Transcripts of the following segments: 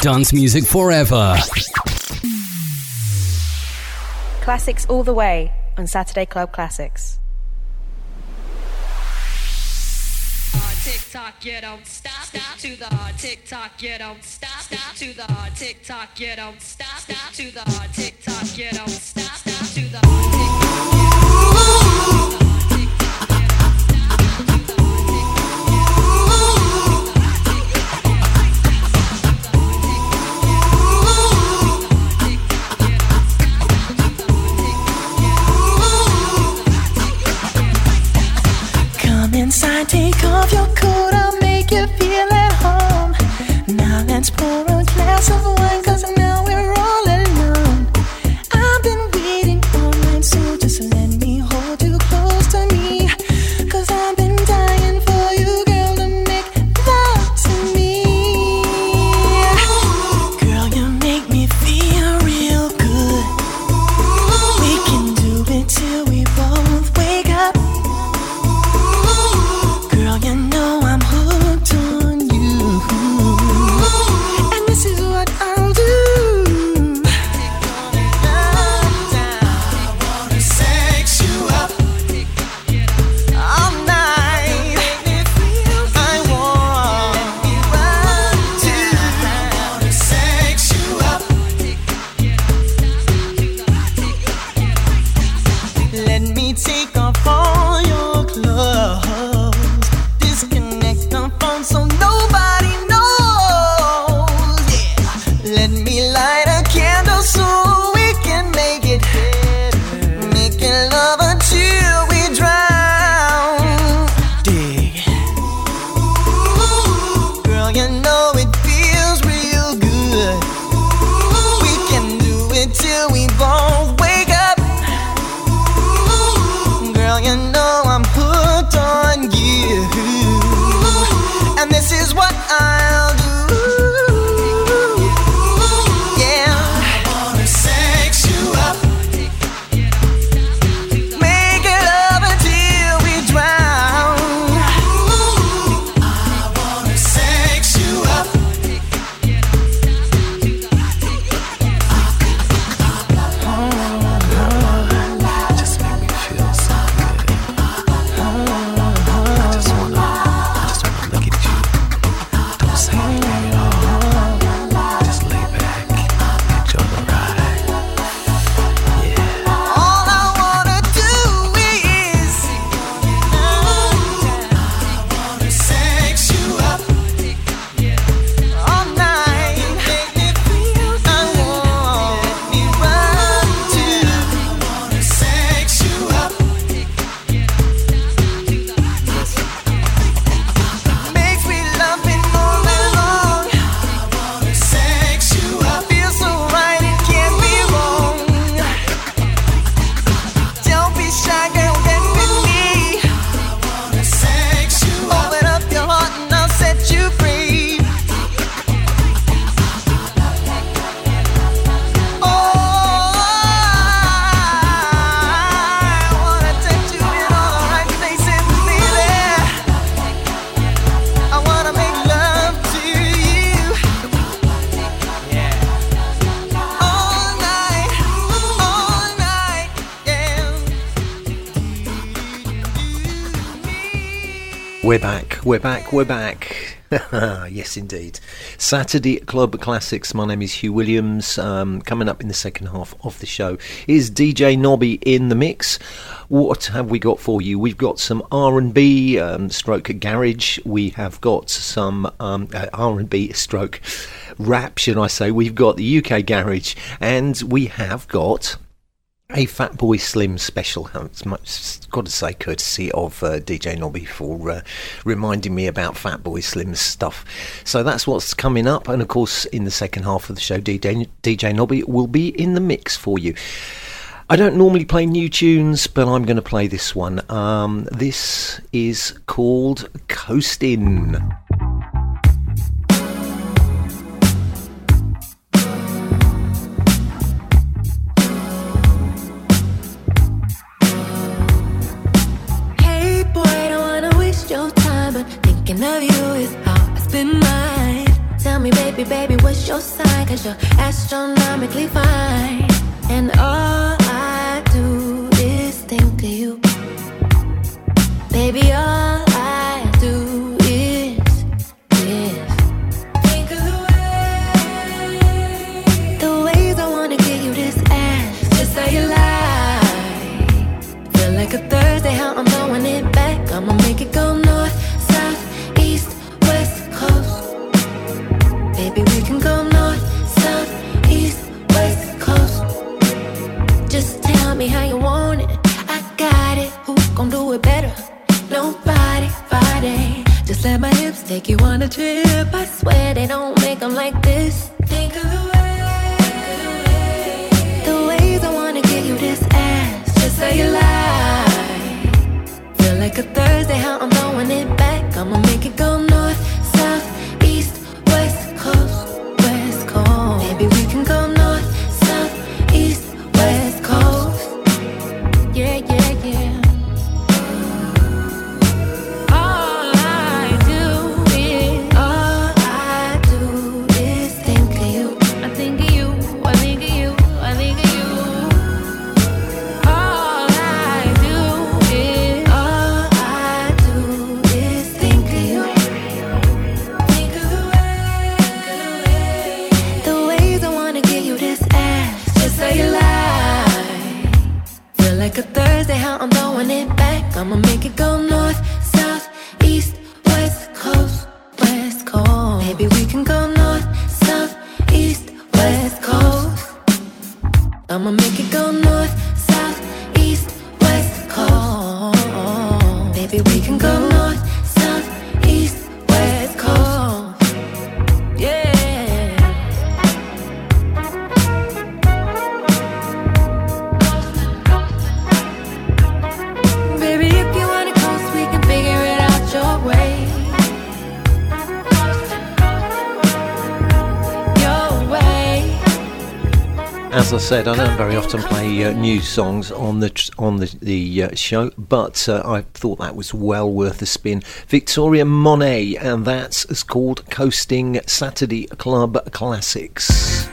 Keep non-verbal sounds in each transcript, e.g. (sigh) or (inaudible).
Dance music forever. Classics all the way on Saturday Club Classics. tick tock, you don't stop, stop to the hard tick you don't stop, stop to the hard tick you don't stop, stop to the hard tick you don't stop, stop to the hard tick We're back, we're back, we're back. (laughs) yes, indeed. Saturday Club Classics. My name is Hugh Williams. Um, coming up in the second half of the show is DJ Nobby in the mix. What have we got for you? We've got some R and B um, stroke garage. We have got some um, uh, R and B stroke rap, should I say? We've got the UK garage, and we have got a Fatboy Slim special. It's much, got to say, courtesy of uh, DJ Nobby for uh, reminding me about Fatboy Slim's stuff. So that's what's coming up, and of course, in the second half of the show, DJ, DJ Nobby will be in the mix for you. I don't normally play new tunes, but I'm going to play this one. Um, this is called Coastin'. love you is all that's been mine. Tell me, baby, baby, what's your sign? Cause you're astronomically fine. And all I do is think of you. Baby, all body, body. Just let my hips take you on a trip. I swear they don't make them like this. can go as I said, I don't very often play uh, new songs on the tr- on the, the uh, show, but uh, I thought that was well worth a spin. Victoria Monet, and that's called Coasting Saturday Club Classics.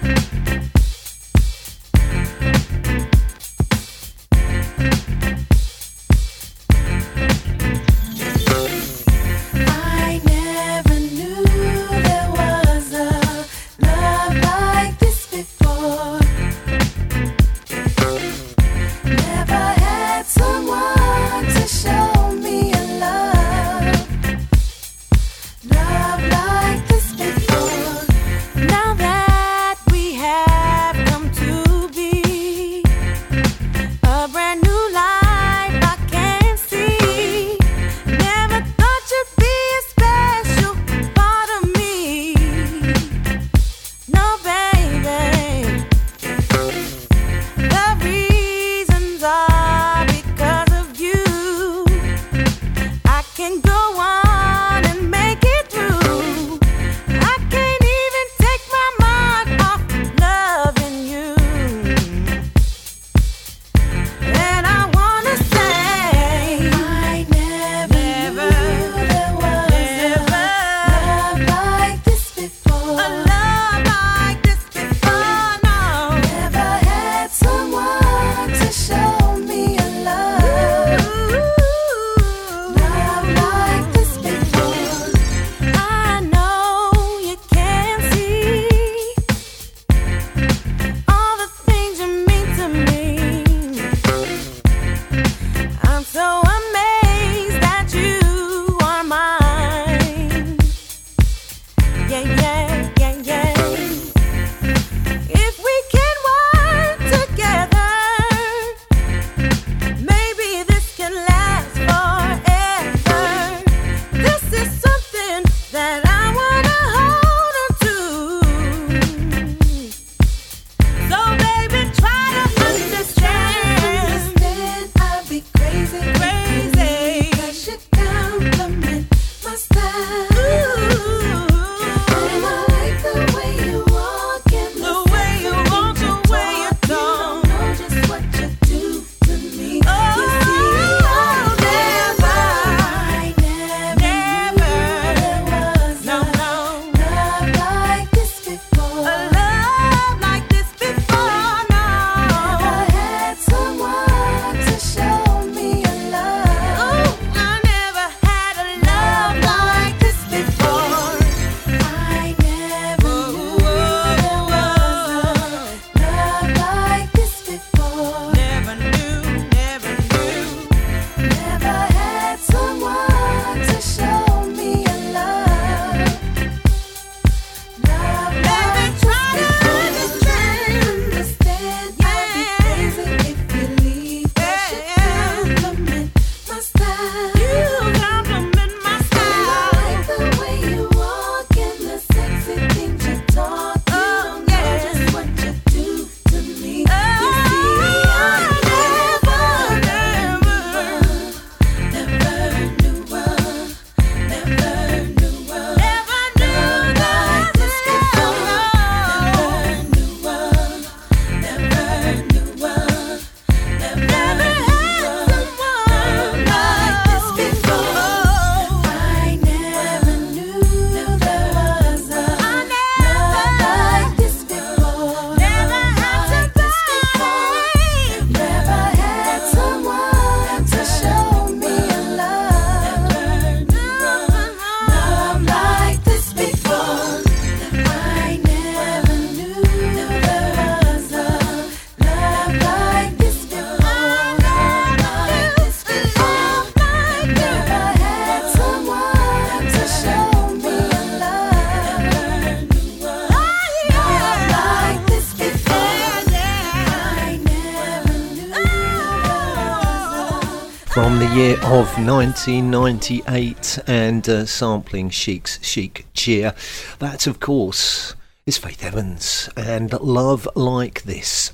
1998 and uh, sampling Chic's Chic Cheer. That, of course, is Faith Evans and Love Like This.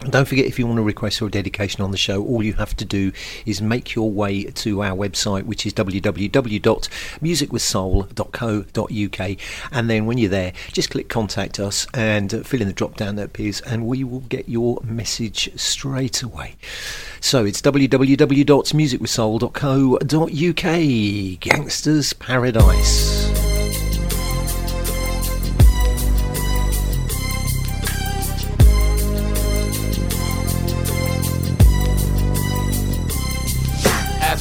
Don't forget, if you want to request a dedication on the show, all you have to do is make your way to our website, which is www.musicwithsoul.co.uk. And then when you're there, just click contact us and fill in the drop down that appears, and we will get your message straight away. So it's www.musicwithsoul.co.uk. Gangsters Paradise.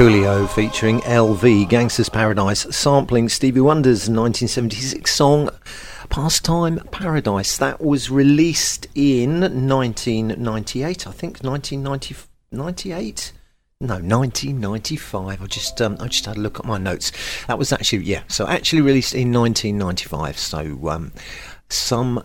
Coolio featuring LV, Gangster's Paradise, sampling Stevie Wonder's 1976 song Pastime Paradise. That was released in 1998, I think 1998. No, 1995. I just um, I just had a look at my notes. That was actually yeah. So actually released in 1995. So um, some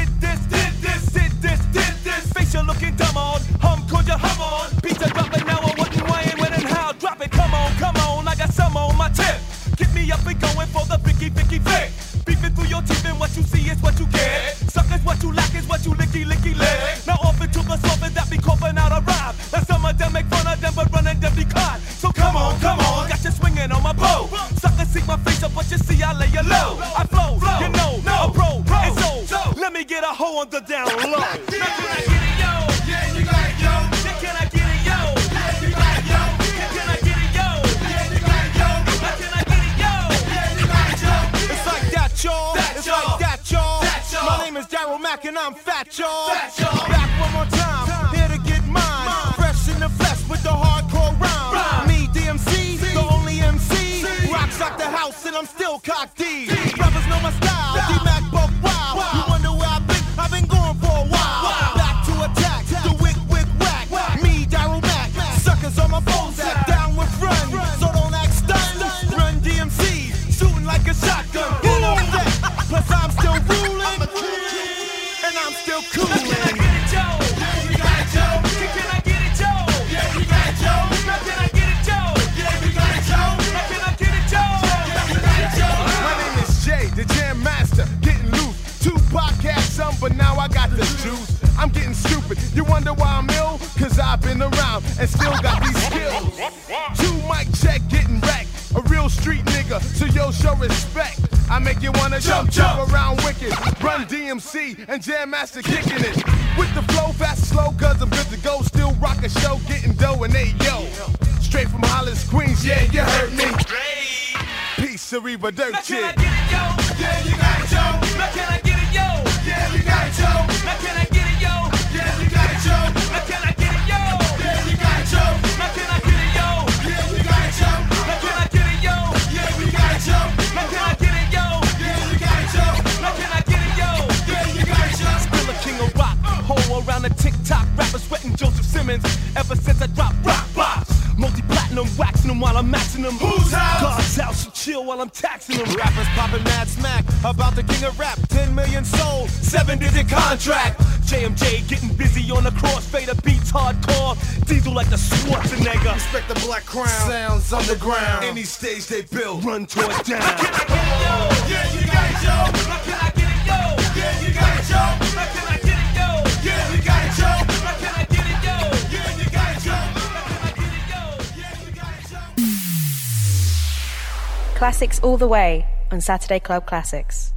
You're looking dumb on, hum, could you hum on? Pizza dropping now, I wasn't weighing when and how. Drop it, come on, come on, I got some on my tip. Get me up and going for the Vicky Vicky Vick. Beeping through your teeth and what you see is what you get. Suckers, what you lack is what you licky licky lick. Now off into the something that be coughing out a rhyme. Now some of them make fun of them, but running them be caught. So come on, come on, got you swinging on my bow. Suckers see my face up, but you see I lay you low. I flow, you know, no, a pro, pro. and so, so let me get a hoe on the down low. (laughs) y'all. It's y'all. like that, y'all. My name is Daryl Mack and I'm fat, y'all. Back one more time, time. here to get mine. mine. Fresh in the flesh with the hardcore rhyme. rhyme. Me, DMC, C. the only MC. C. Rocks like the house and I'm still cocked D. D. I'm getting stupid. You wonder why I'm ill? Cause I've been around and still got these skills. Two mic check, getting wrecked. A real street nigga, so yo, show respect. I make you wanna jump, jump, jump around wicked. Run DMC and Jam Master kicking it. With the flow, fast, slow, cause I'm good to go. Still rock a show, getting dough and they yo. Straight from Hollis, Queens, yeah, you heard me. Peace, Sariba Dirt Now can I get it, yo? Yeah, you got it, yo. Now can I get it, yo? Yeah, you got it, yo. Now can I and Joseph Simmons ever since I dropped rock bombs. Multi-platinum, waxing them while I'm maxing them. Who's house? God's house, so chill while I'm taxing them. Rappers popping mad smack about the king of rap. 10 million sold, seven-digit contract. JMJ getting busy on the crossfader beats hardcore. Diesel like the Schwarzenegger. Respect the black crown. Sounds underground. Any stage they build, run towards down. Can I get it, yo? Yeah, you got it, yo. Can I get it, yo? Yeah, you got it, yo. Classics all the way on Saturday Club Classics.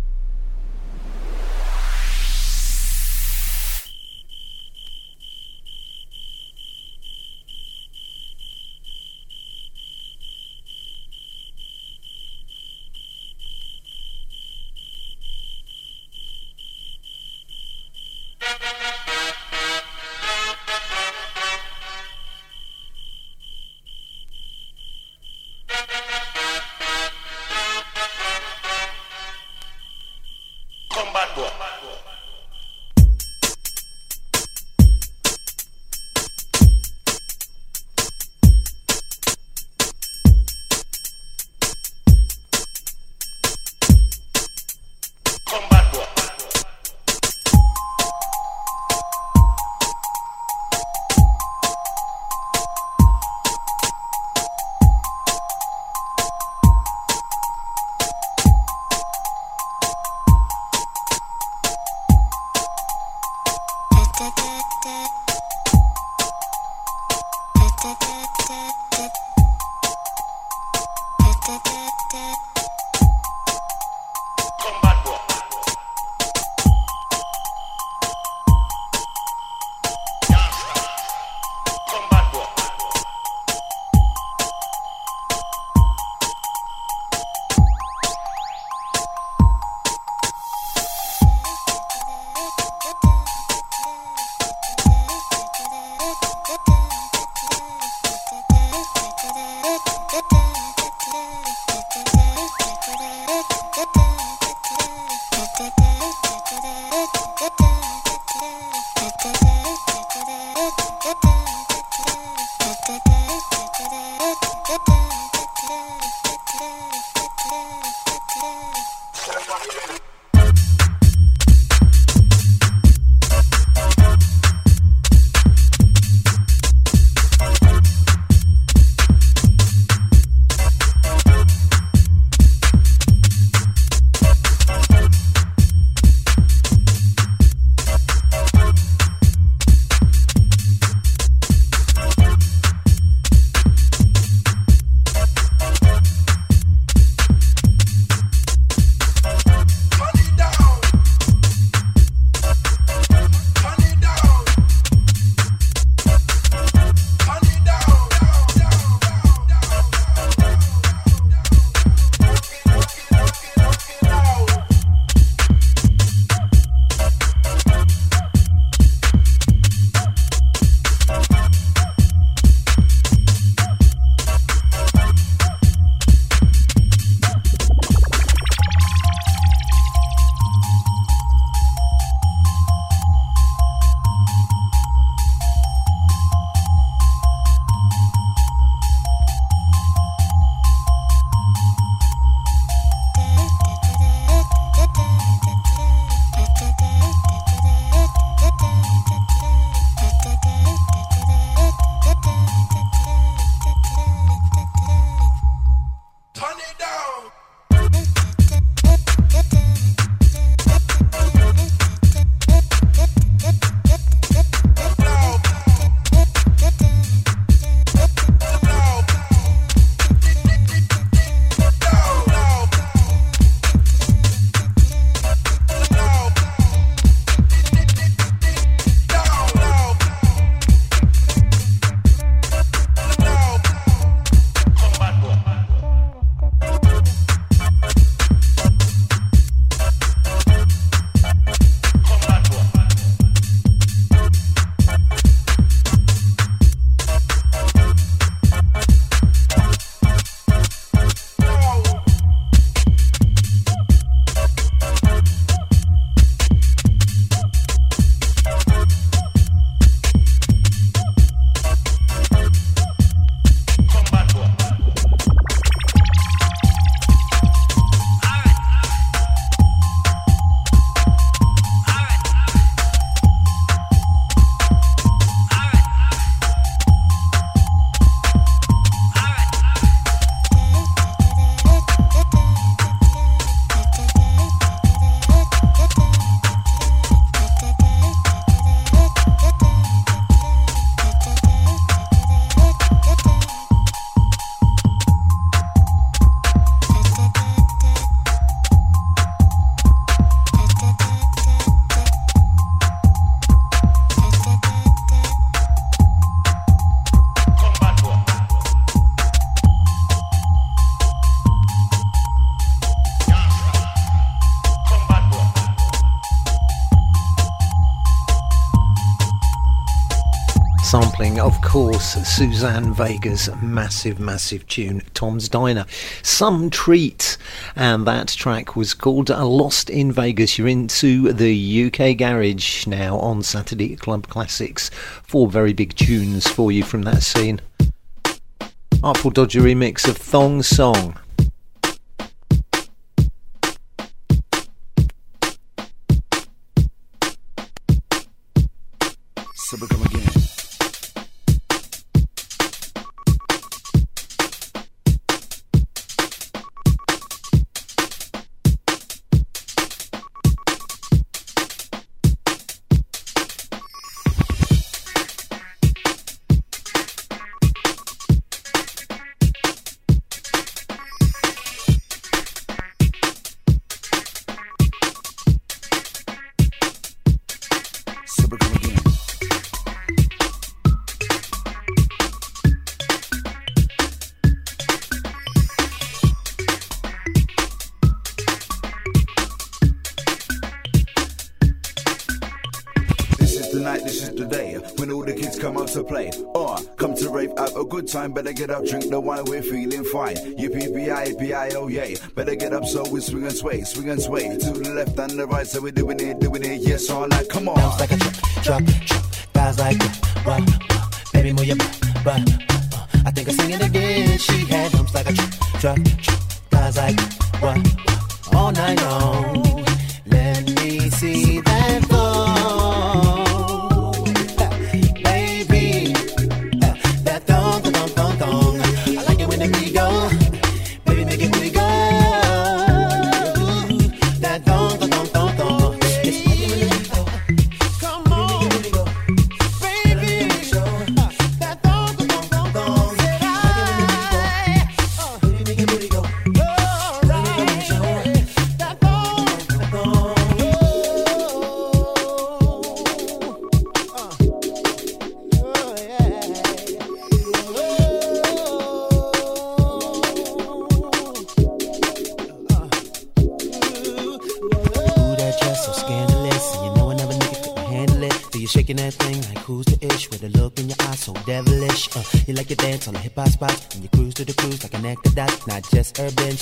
Suzanne Vega's massive, massive tune, Tom's Diner. Some Treat, and that track was called uh, Lost in Vegas. You're into the UK Garage now on Saturday Club Classics. Four very big tunes for you from that scene. Artful Dodger remix of Thong Song. Time, better get up, drink the wine, we're feeling fine. Yippee, B-I-O, oh, yay. Better get up so we swing and sway, swing and sway. To the left and the right, so we're doing it, doing it, yes, all night, come on. Bounce like a truck, truck, truck. Guys like that, what, what, baby, move your butt, butt. I think I'm singing again. She had bumps like a truck, truck, truck.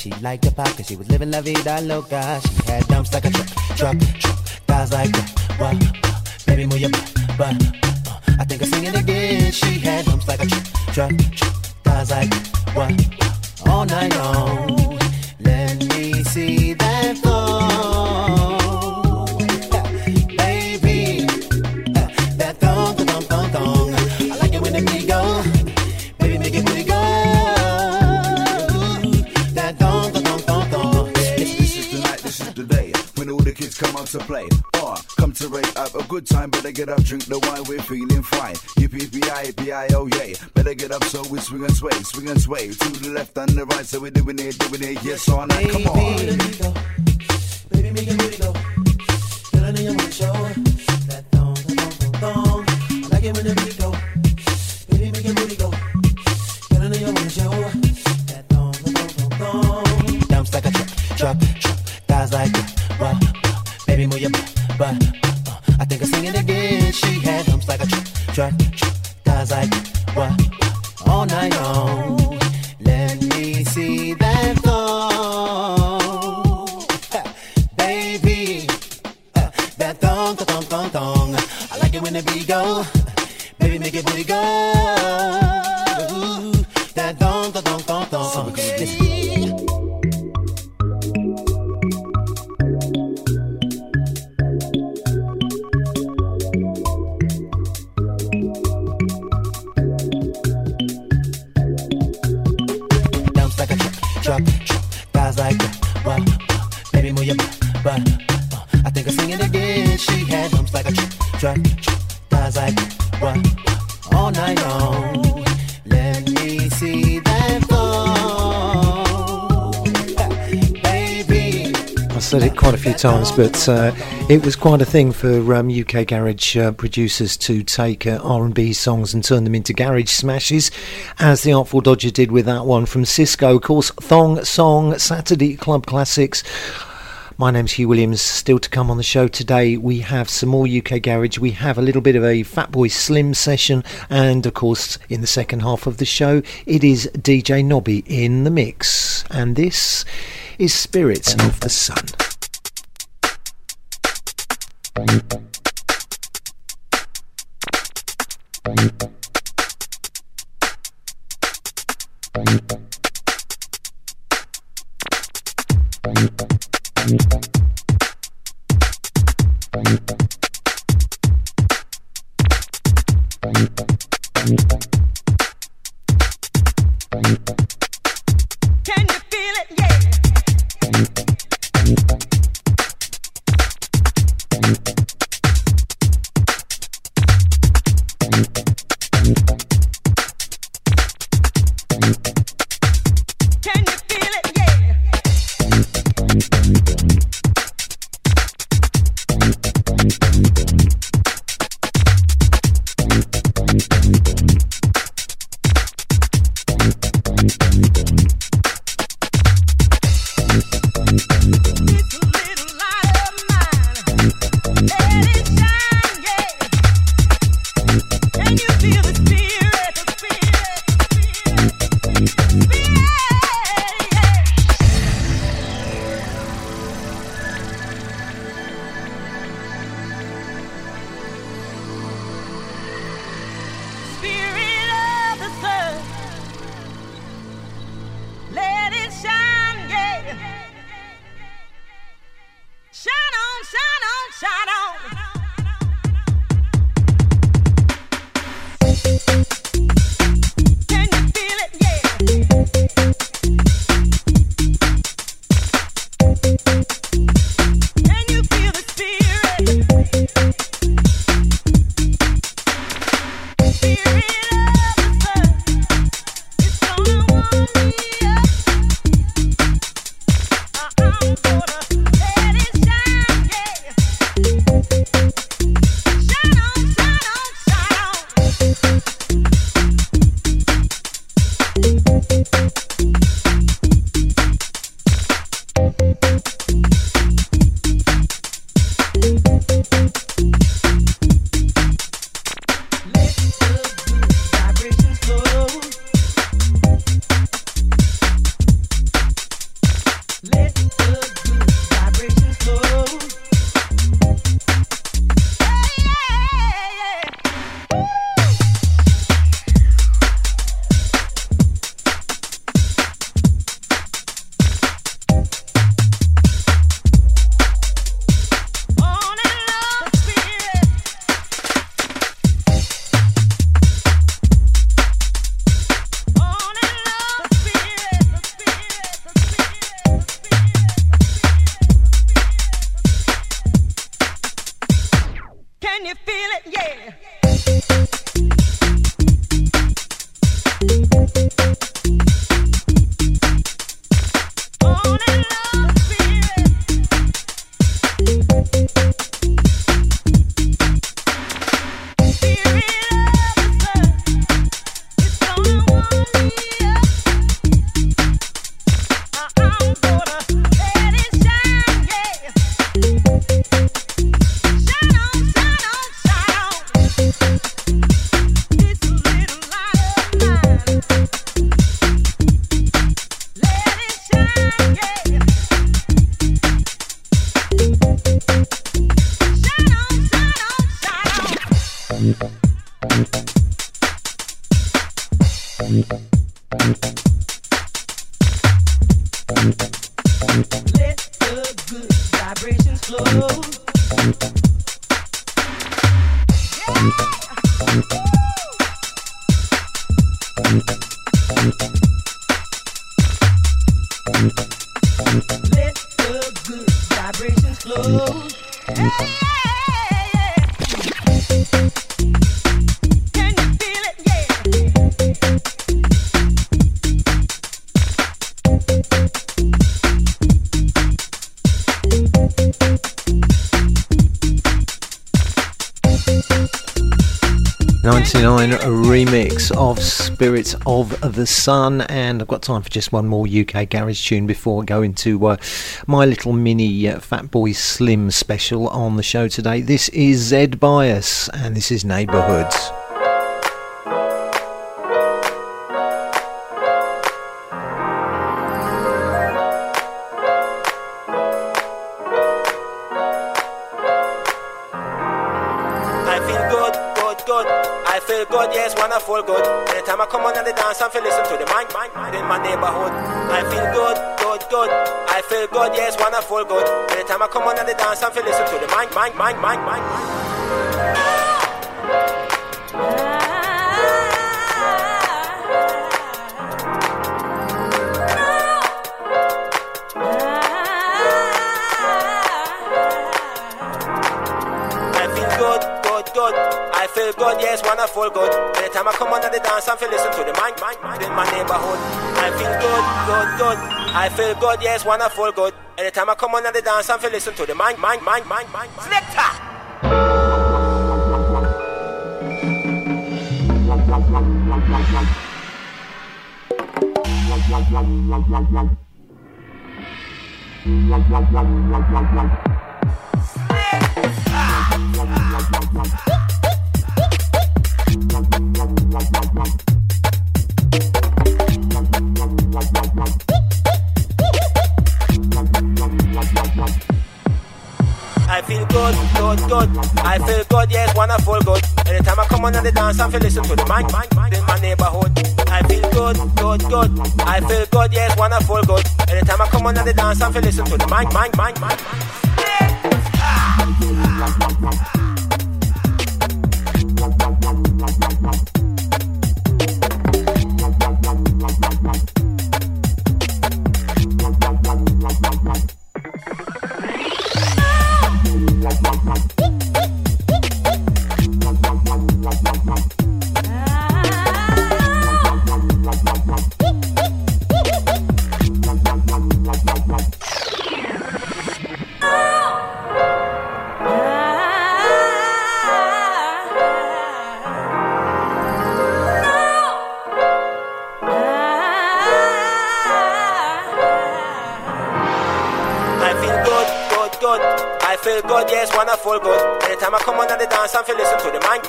She liked the pop cause she was living la vida loca. She had dumps like a truck, truck, truck. Guys like that, right, we're doing it, doing it, yes all night, come on. Said it quite a few times, but uh, it was quite a thing for um, UK garage uh, producers to take uh, R&B songs and turn them into garage smashes, as the Artful Dodger did with that one from Sisqó. Of course, Thong Song, Saturday Club Classics. My name's Hugh Williams. Still to come on the show today, we have some more UK Garage. We have a little bit of a Fatboy Slim session, and of course, in the second half of the show, it is DJ Nobby in the mix. And this is Spirits of the Sun. Bang, bang. Spirits of the Sun, and I've got time for just one more UK garage tune before going to uh, my little mini uh, Fatboy Slim special on the show today. This is Zed Bias, and this is Neighbourhoods. Mic in my neighborhood. I feel good, good, good. I feel good, yes, feel good. Anytime I come on the dance, I feel listen to the mic, mic, mic, mic, mic. Feel listen to the mic, mic, mic in my neighborhood. I feel good, good, good. I feel good, yes, feel good. Anytime I come on the dance, I feel listen to the mic, mic, mic, mic, mic. Selector. I (laughs) dance, I feel listen to the mic, mic, mic in my neighborhood. I feel good, good, good. I feel good, yes, feel good. Anytime I come on the dance, I feel listen to the mic, mic, mic, mic.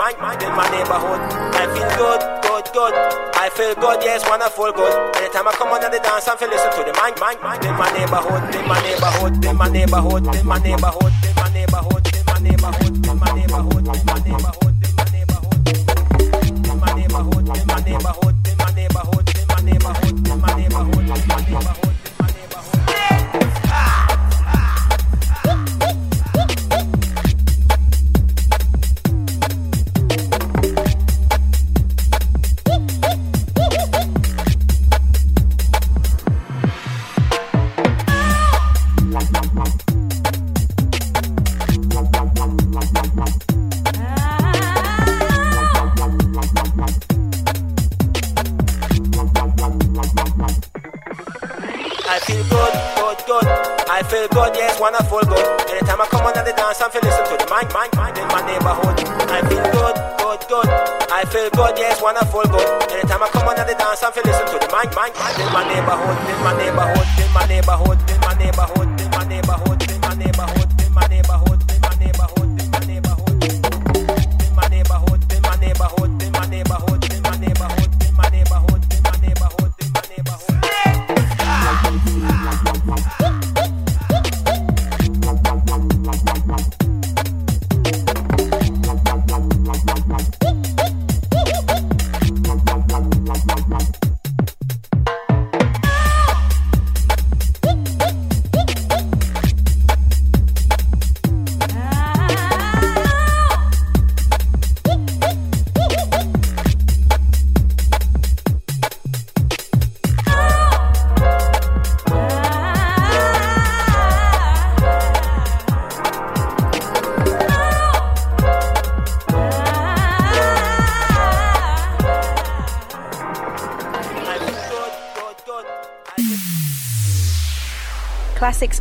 Mic, mic in my neighborhood. I feel good, good, good. I feel good, yes, wanna good. Anytime I come on the dance, I feel listen to the in my neighborhood, in my neighborhood, in my neighborhood, in my neighborhood, in my neighborhood,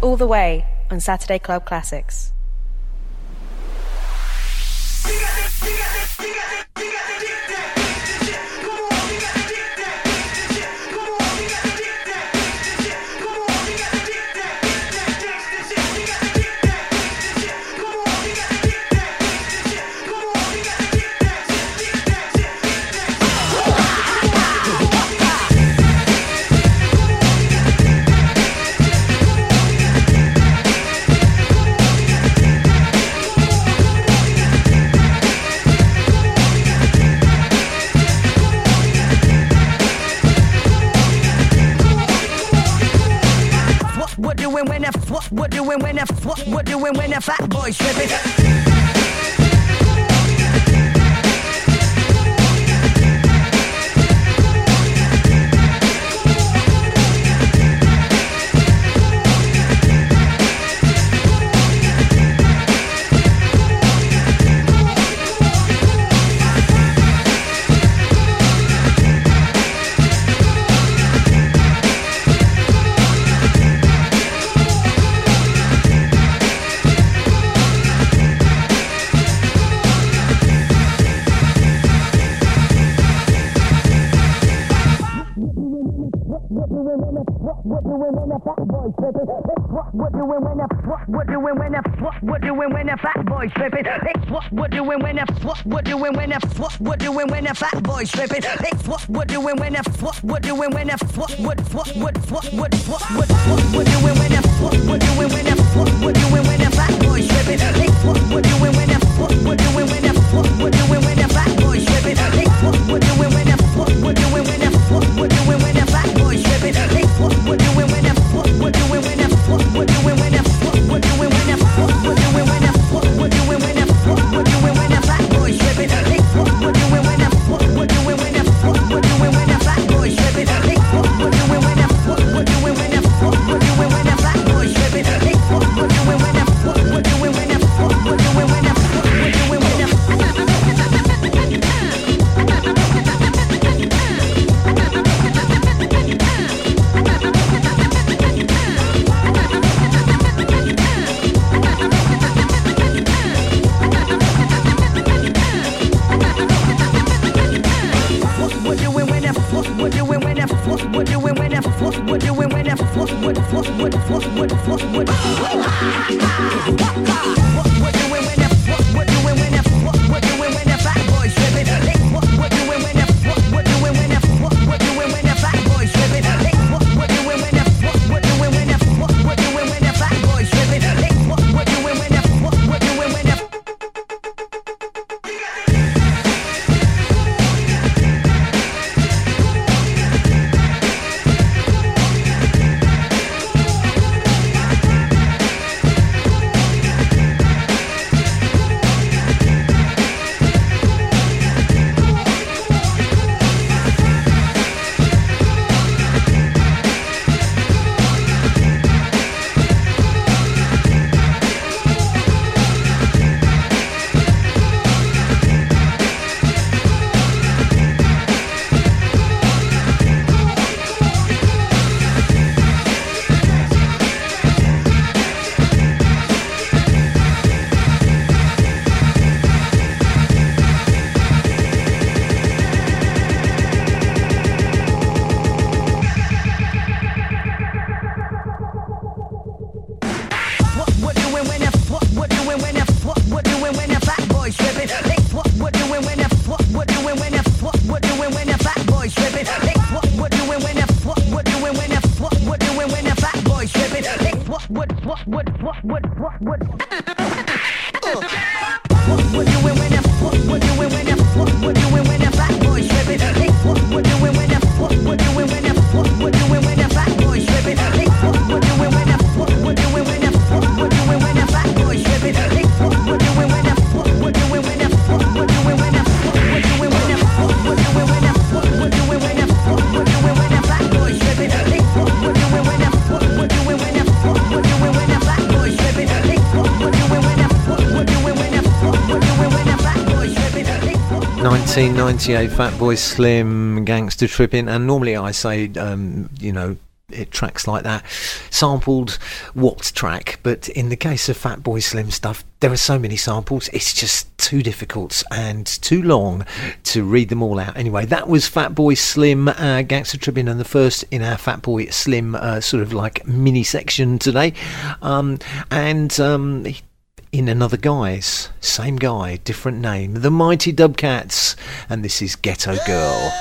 all the way on Saturday Club Classics. what we doing when a what we doing when a fat boy stripping. It's what we doing when a what we doing when a what we doing when a fat boy stripping. It's what we doing when a what we doing when a what what what what what what what what what we doing when a what we doing when a what we doing when a fat boy stripping. It's what we doing when a what we doing when a what we doing when a fat boy stripping. It's what we doing when a what we're 1998, Fatboy Slim, Gangster Tripping, and normally I say, um, you know, it tracks like that, sampled what track, but in the case of Fatboy Slim stuff, there are so many samples, it's just too difficult and too long to read them all out. Anyway, that was Fatboy Slim, uh, Gangster Tripping, and the first in our Fatboy Slim uh, sort of like mini section today. Um, and um, he in another guise. Same guy, different name. The Mighty Dub Katz, and this is Ghetto Girl.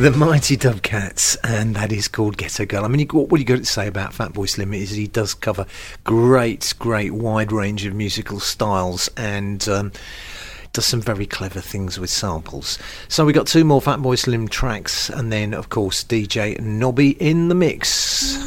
The Mighty Dub Katz, and that is called Ghetto Girl. I mean, you, what you got to say about Fatboy Slim is he does cover great, great wide range of musical styles and. Um, does some very clever things with samples. So we got two more Fatboy Slim tracks, and then of course DJ Nobby in the mix.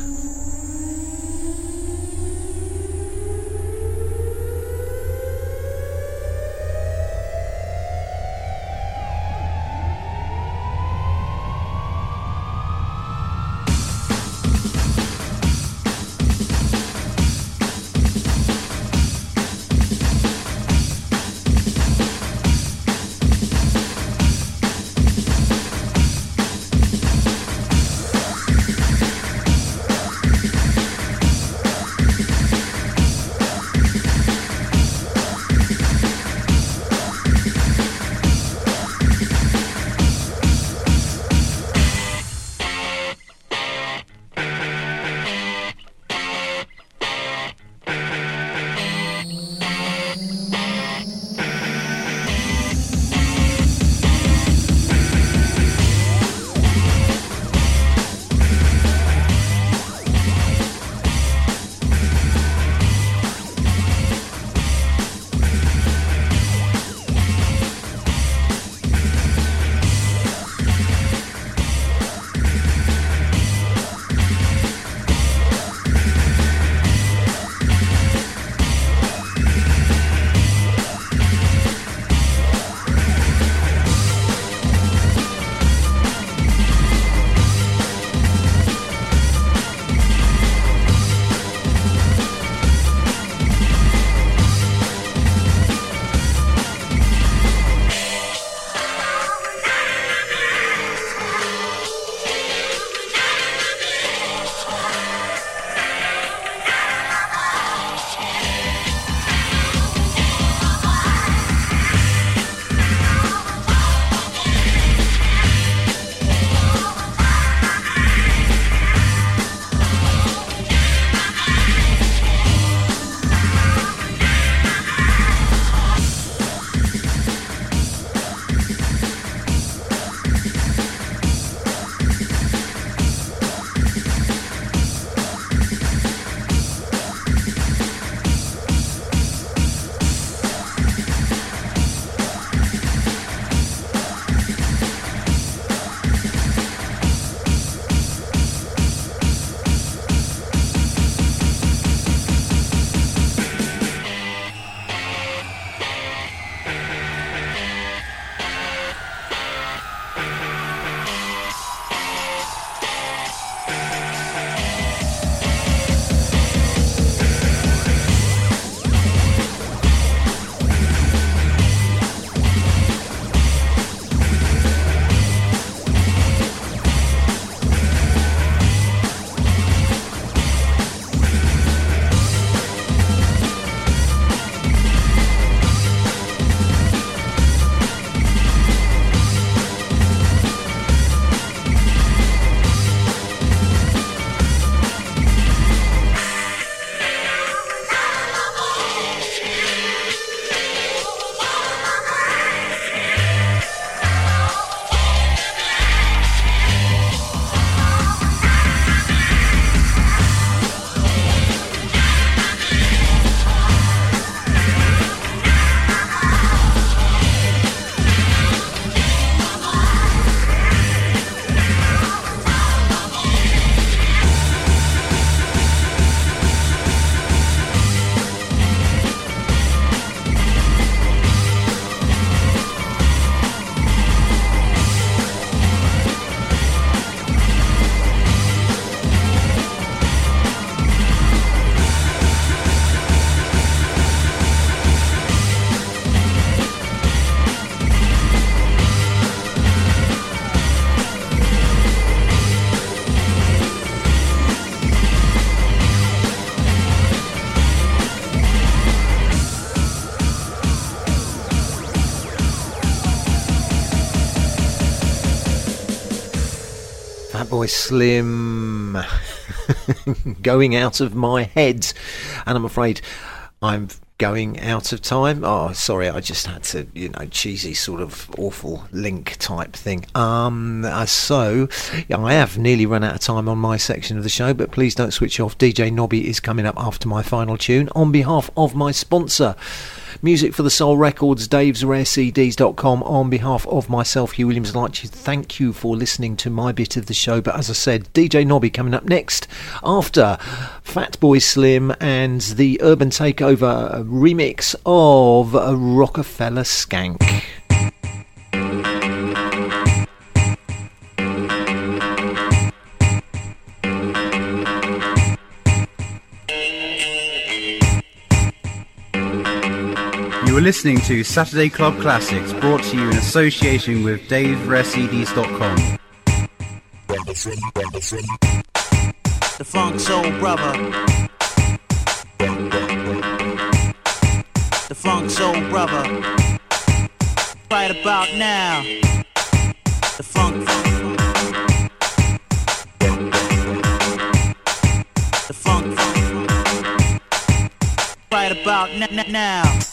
Fatboy Slim (laughs) going out of my head. And I'm afraid I'm going out of time. Oh, sorry, I just had to, you know, cheesy sort of awful link type thing. Um, uh, so I have nearly run out of time on my section of the show, but please don't switch off. DJ Nobby is coming up after my final tune on behalf of my sponsor. Music for the Soul Records, davesrarecds.com. On behalf of myself, Hugh Williams, I'd like to thank you for listening to my bit of the show. But as I said, DJ Nobby coming up next after Fatboy Slim and the Urban Takeover remix of Rockafeller Skank. You are listening to Saturday Club Classics, brought to you in association with DaveRareCDs.com. The Funk Soul Brother. The Funk Soul Brother. Right about now. The Funk. The Funk. Right about n- n- now.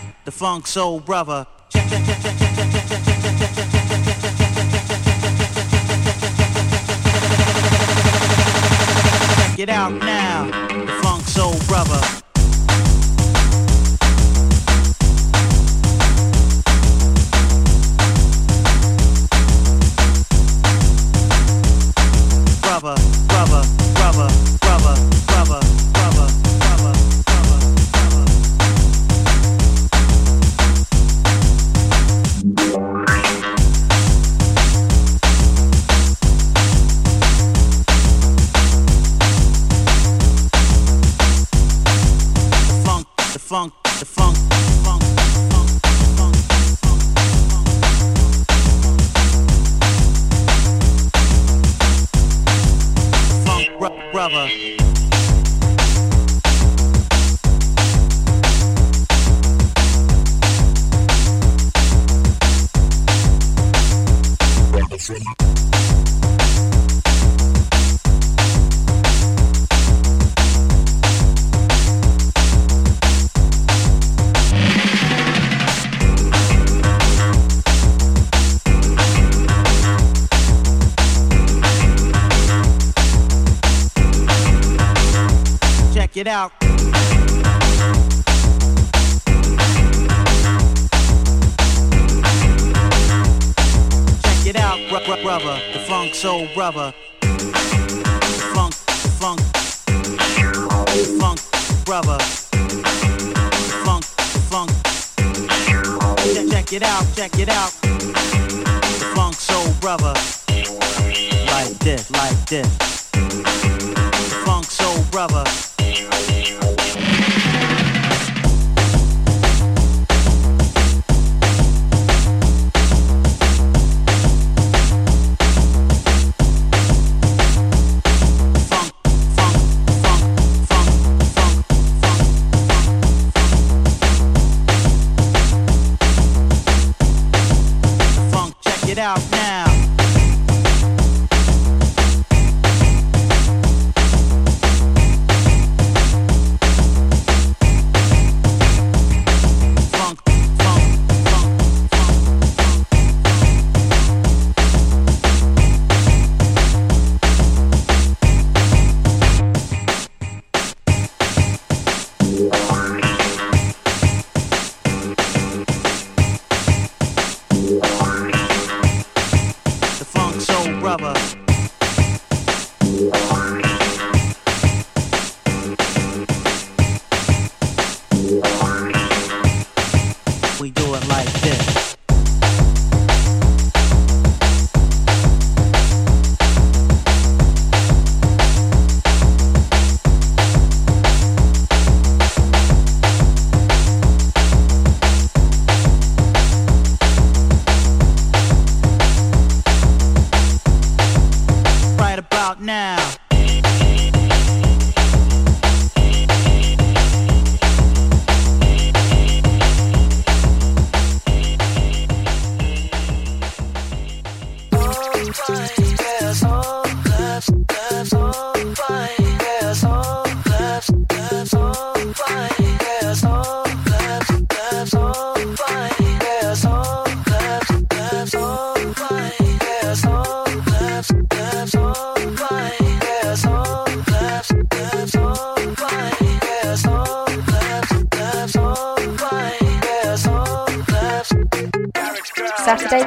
the funk soul brother. Get out now, the funk soul brother. Brother, brother, brother, brother, brother. Brother. It out. Check it out, bro- bro- brother. The funk soul brother. Funk, funk. Funk, brother. Funk, funk. Check, check it out, check it out. The funk soul brother. Like this, like this. Funk soul brother.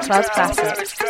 Club Classics.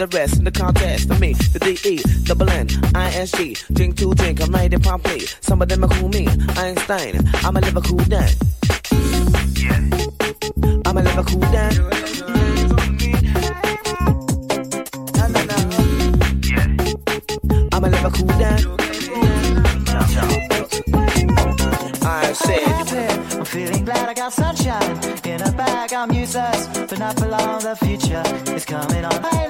The rest in the contest. For me, the D-E, double N, I-S-G, drink to drink, I'm right in Pompeii. Some of them are cool me, Einstein, I'm a live cool down. Yeah. I'm a live cool down. Na. I'm a live cool down. I said, I'm feeling glad I got sunshine in a bag. I'm useless, but not for long. The future is coming on.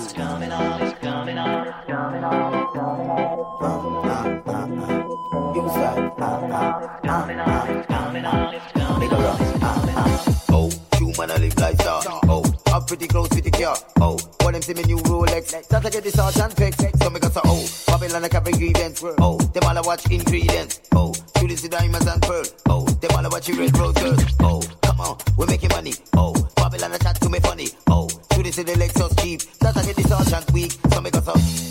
pretty close with the car. Oh, what them see me new Rolex. That I get the sergeant pick. So me got a oh, Babylon I carry ingredients. Oh, them all I watch ingredients. Oh, this the diamonds and pearl. Oh, them all I watch red rose girls. Oh, come on, we making money. Oh, Babylon I chat to me funny. Oh, you this the Lexus cheap. That I get the sergeant weak. So me got a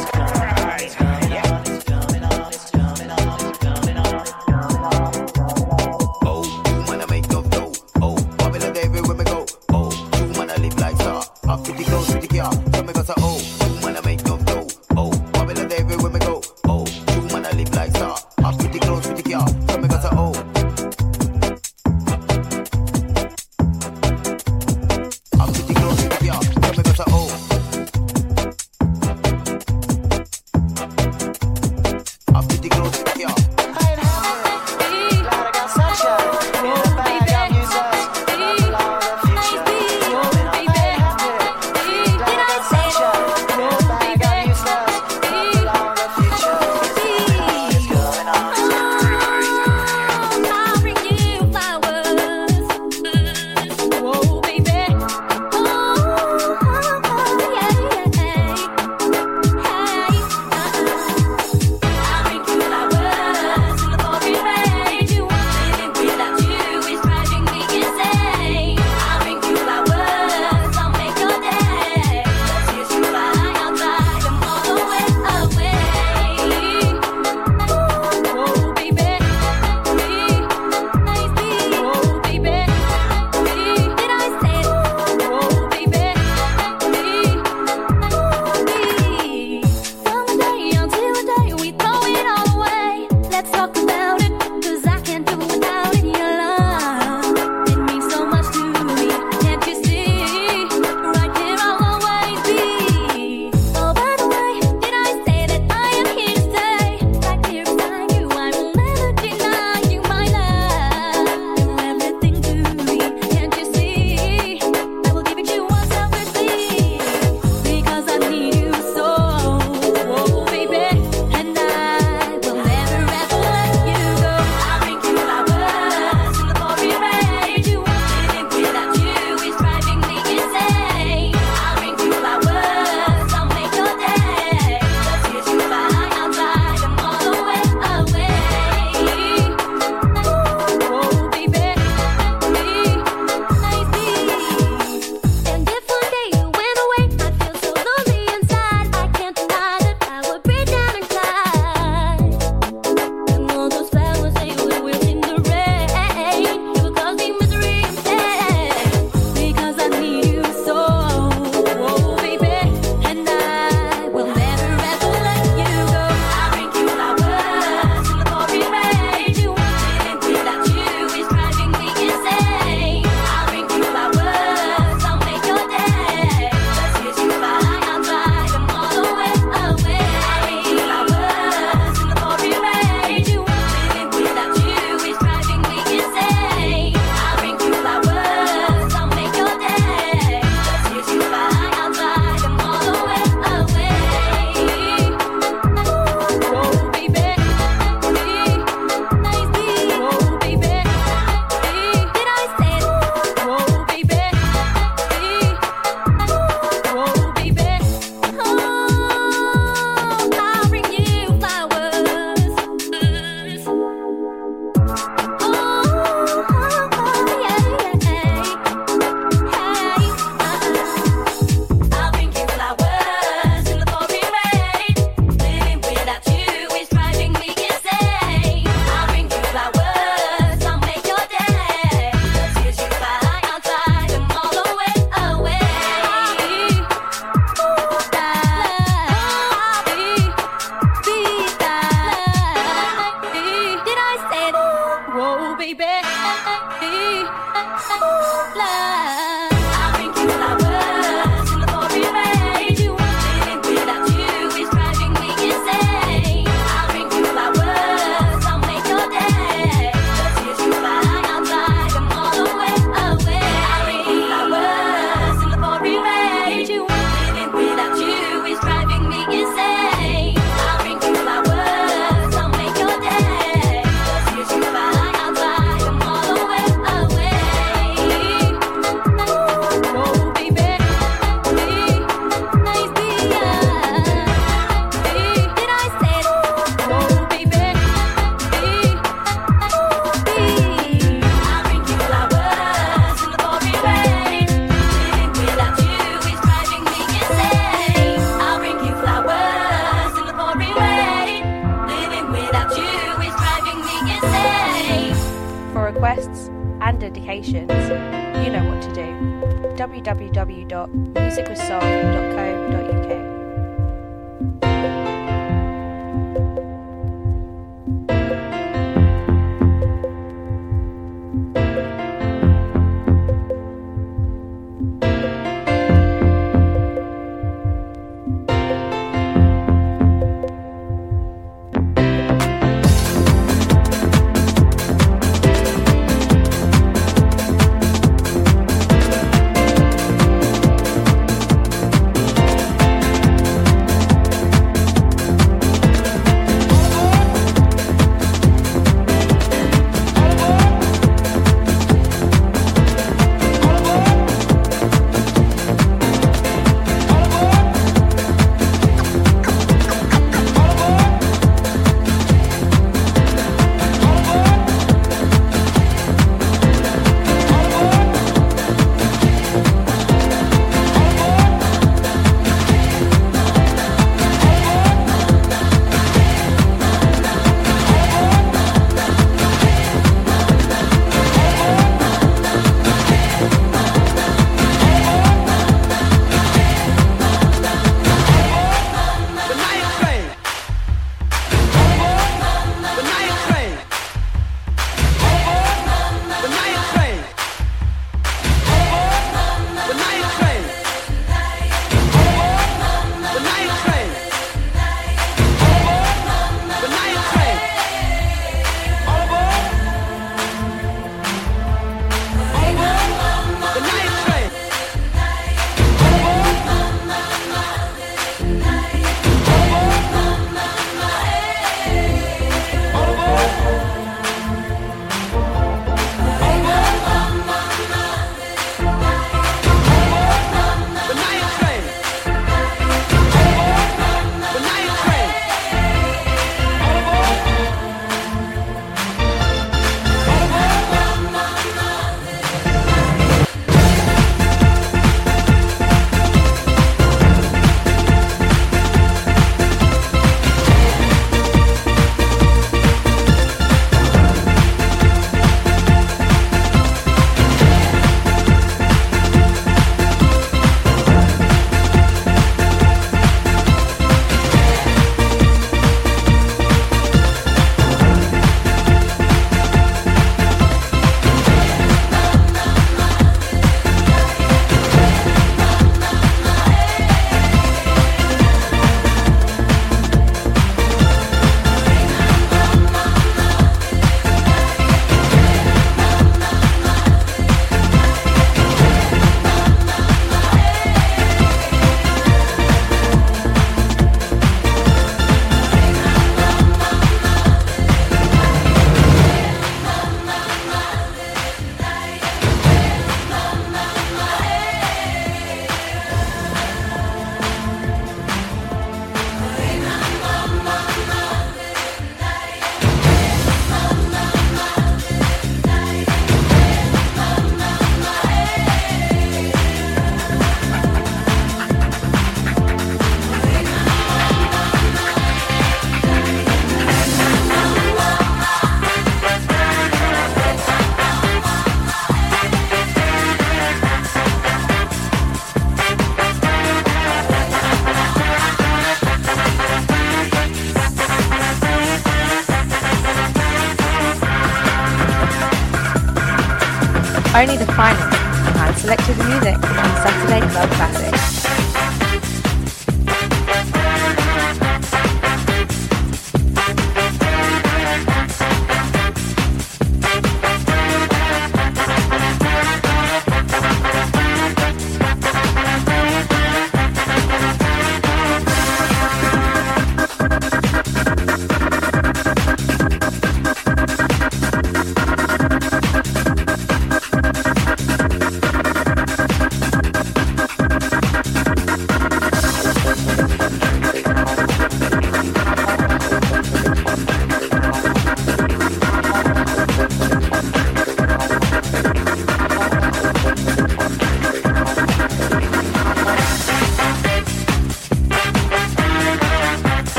selected music on Saturday Club Classics.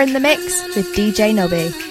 You're in the mix with DJ Nobby.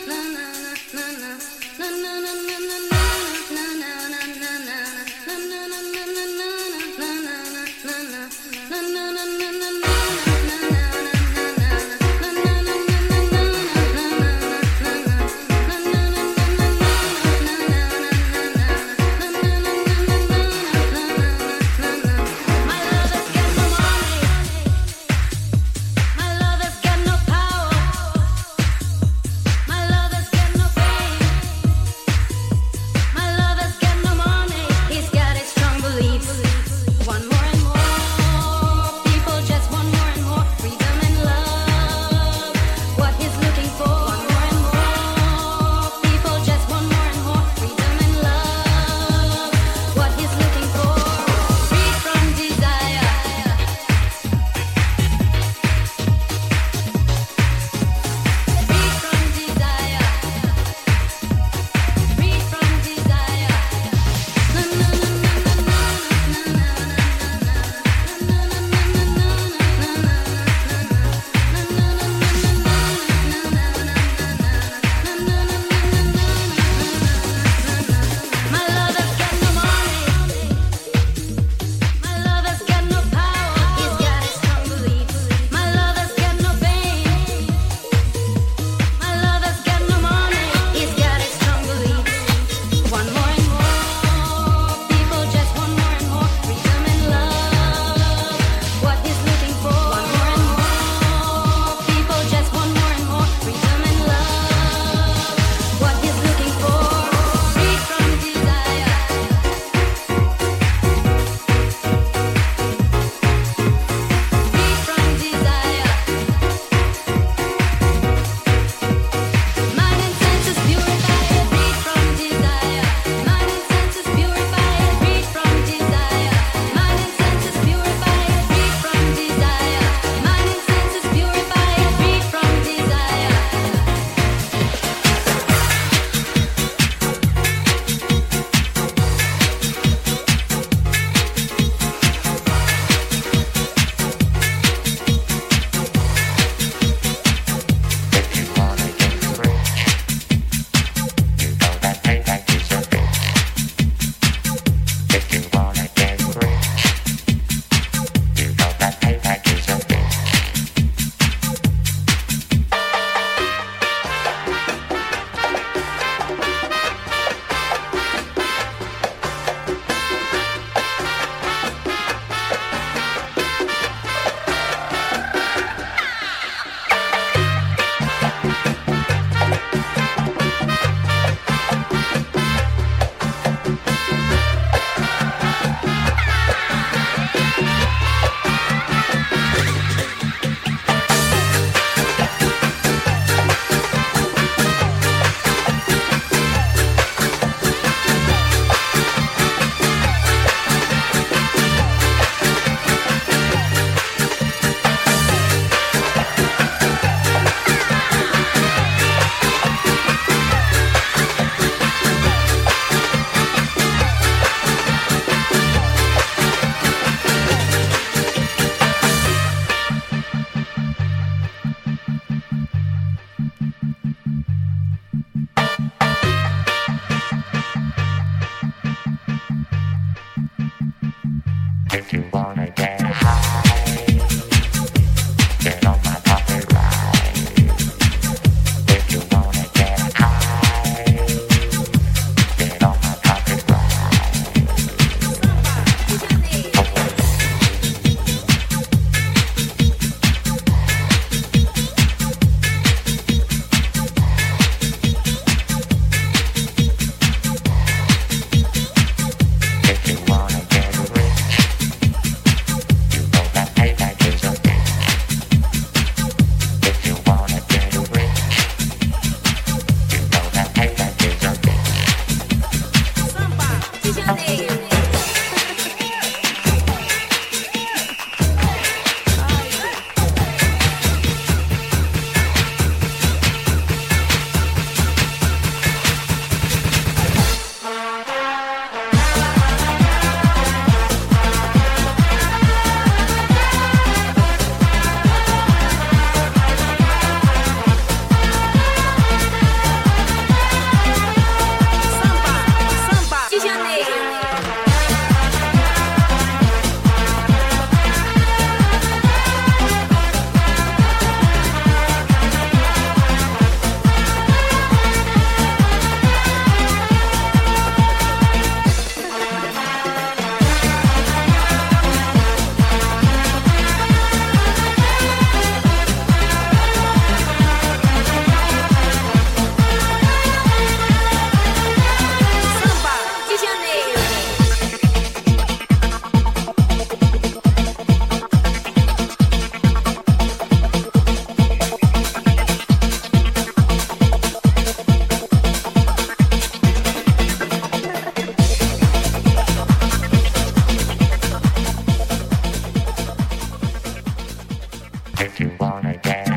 Saturday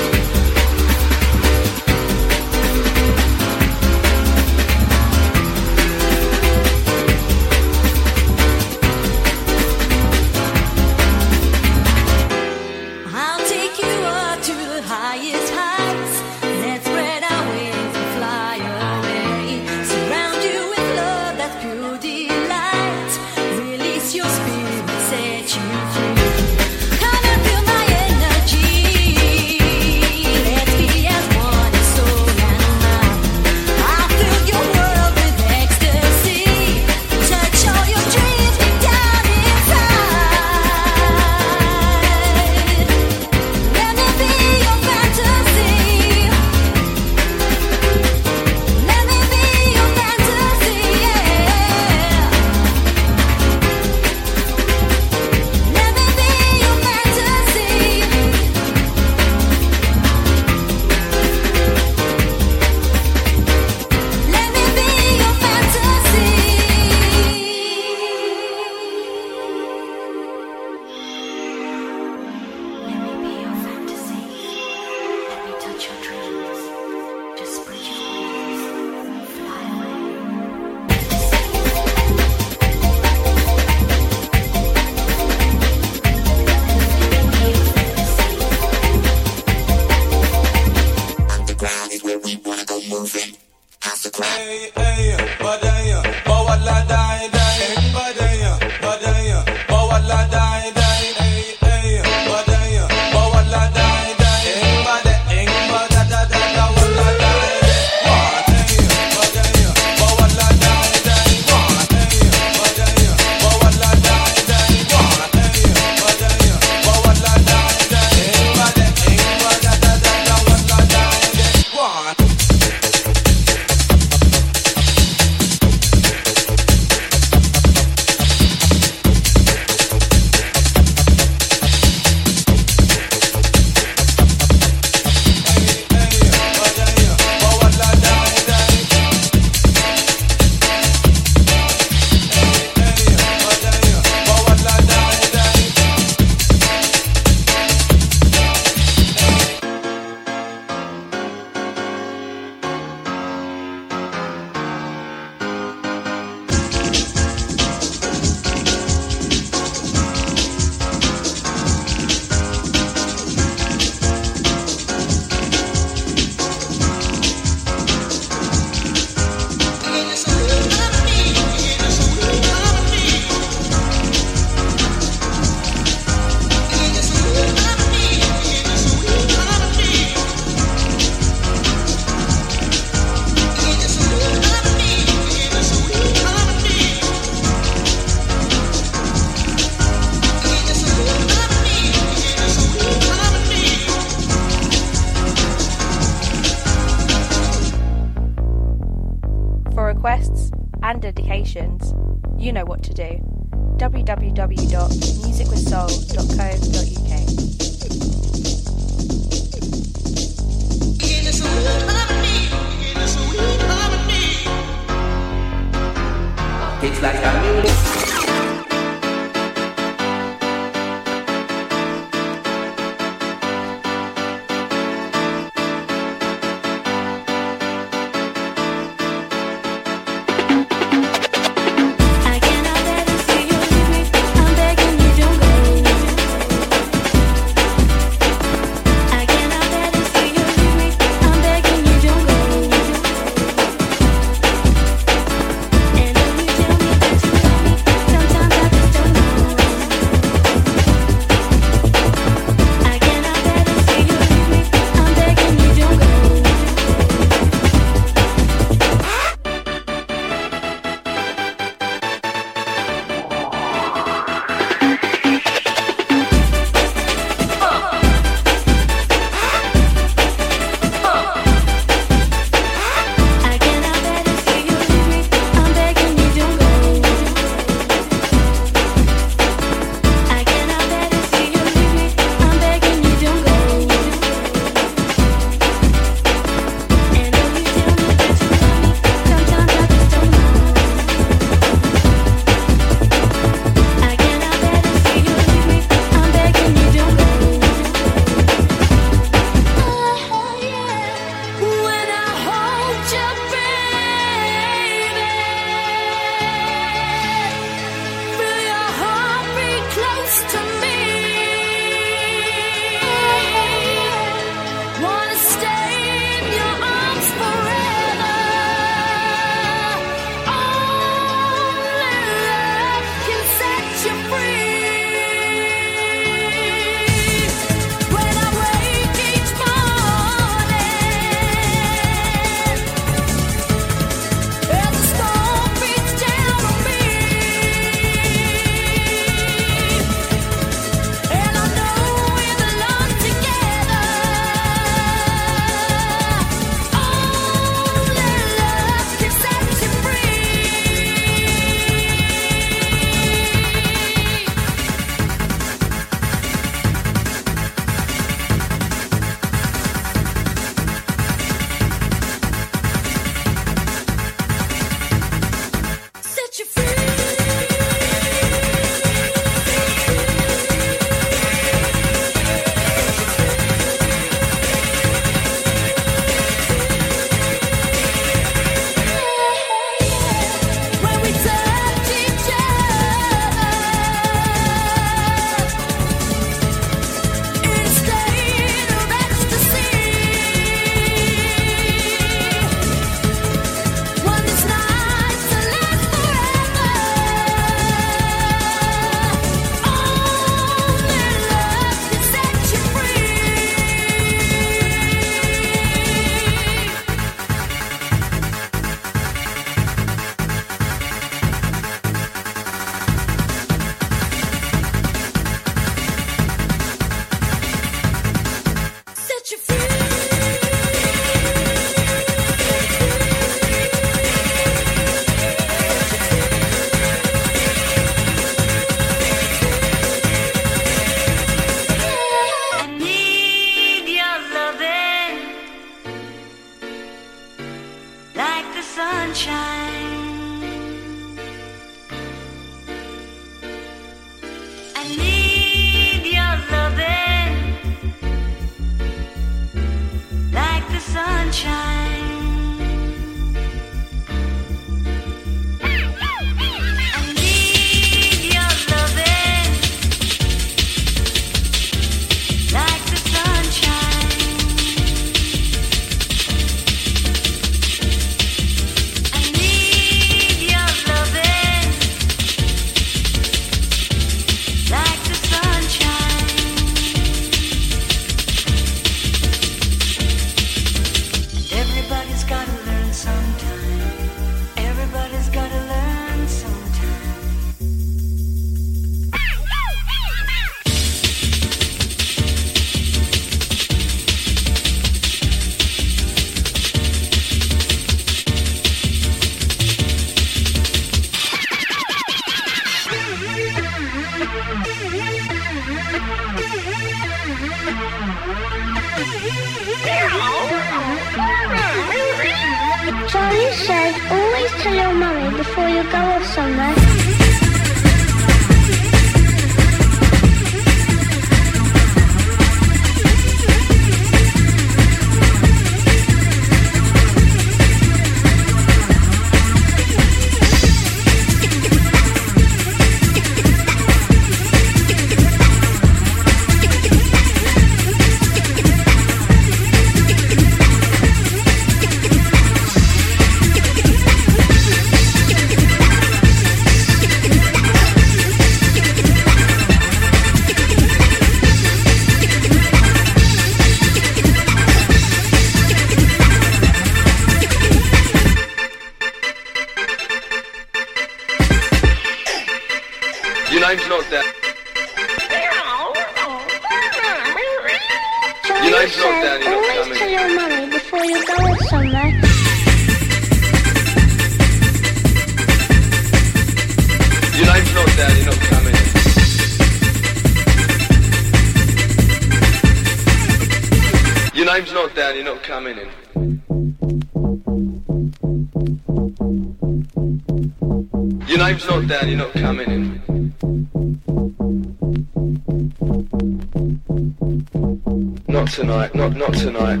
tonight.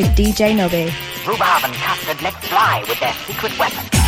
with DJ Nobby. Rhubarb and Custard, let fly with their secret weapon.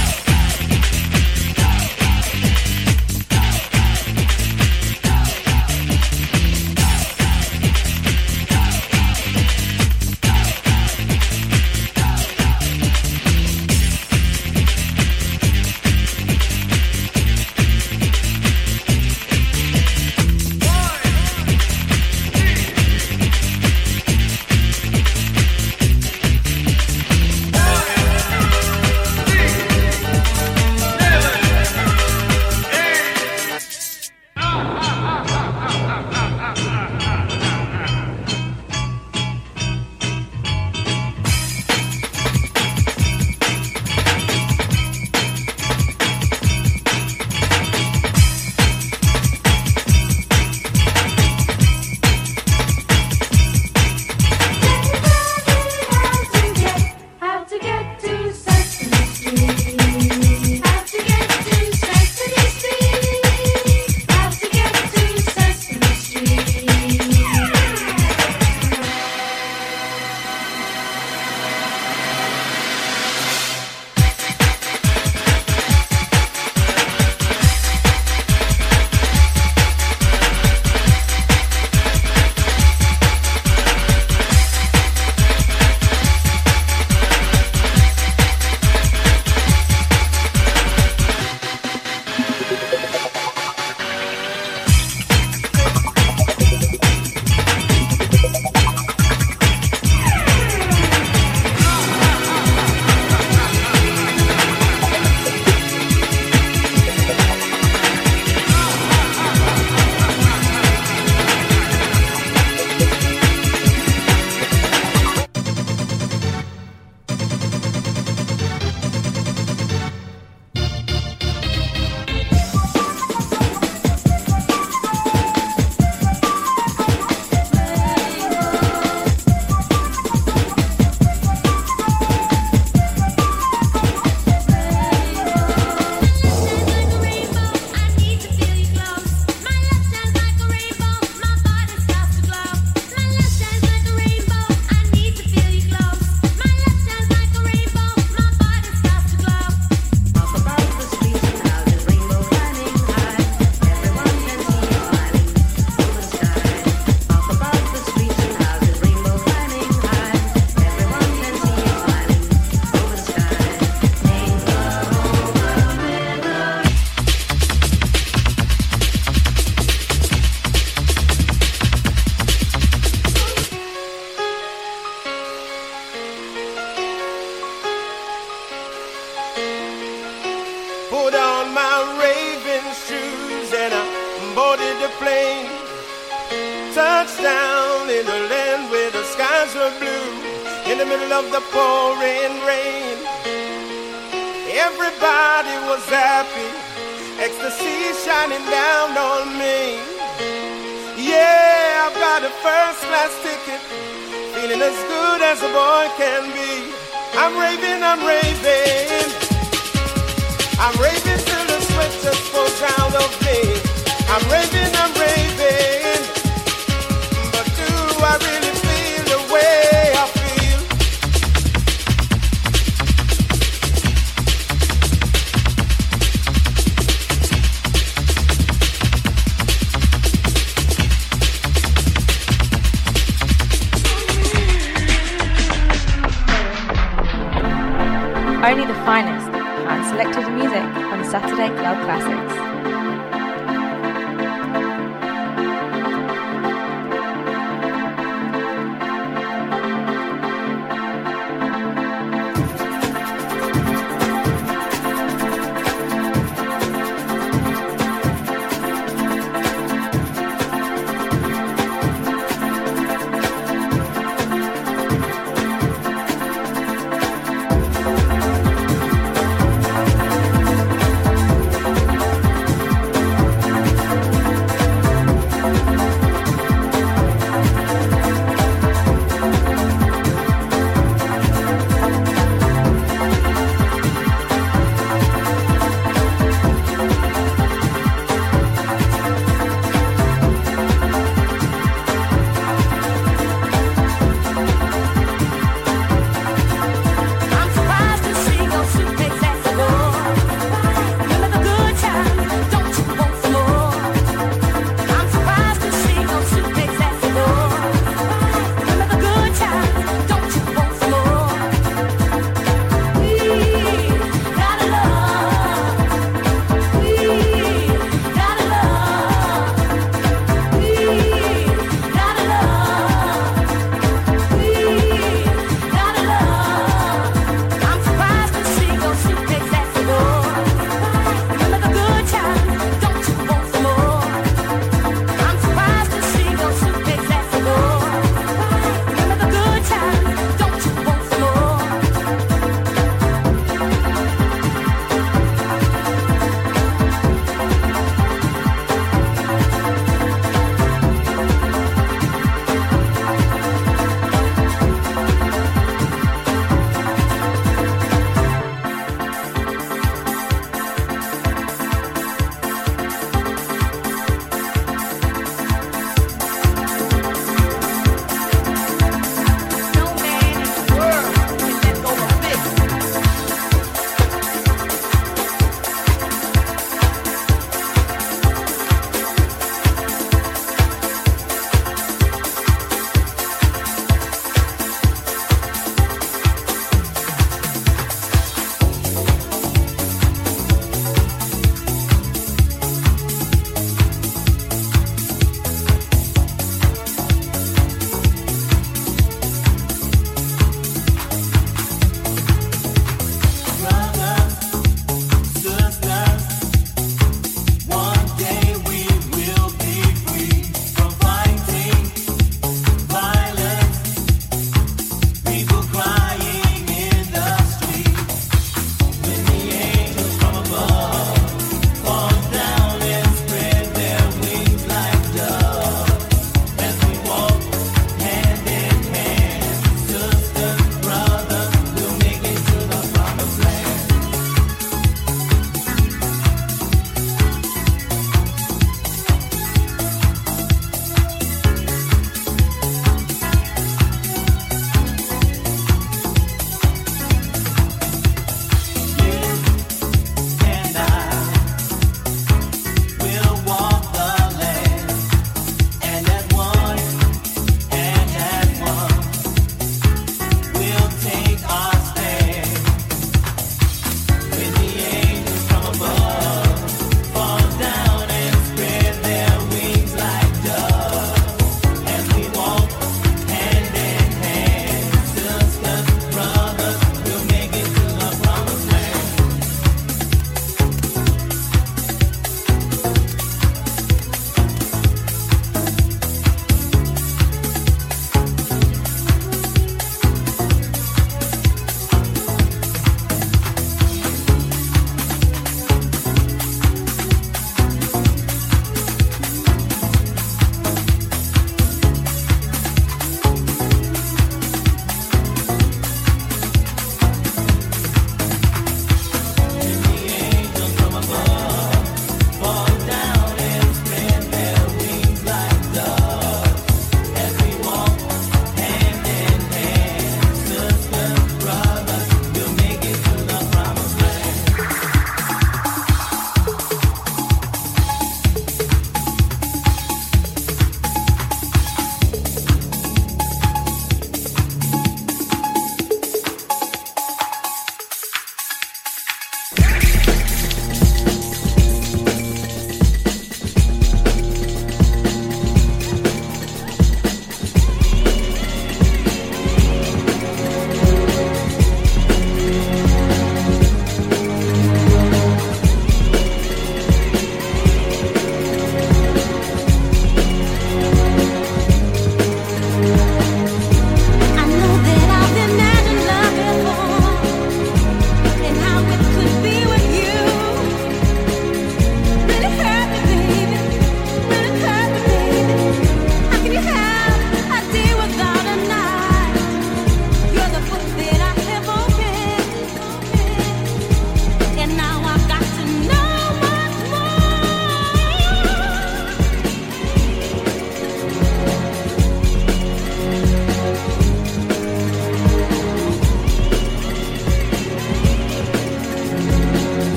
Everybody was happy. Ecstasy shining down on me. Yeah, I've got a first class ticket. Feeling as good as a boy can be. I'm raving, I'm raving. I'm raving till the sweat just falls out of me. I'm raving, I'm raving. But do I really finest hand selected music on Saturday Club Classics.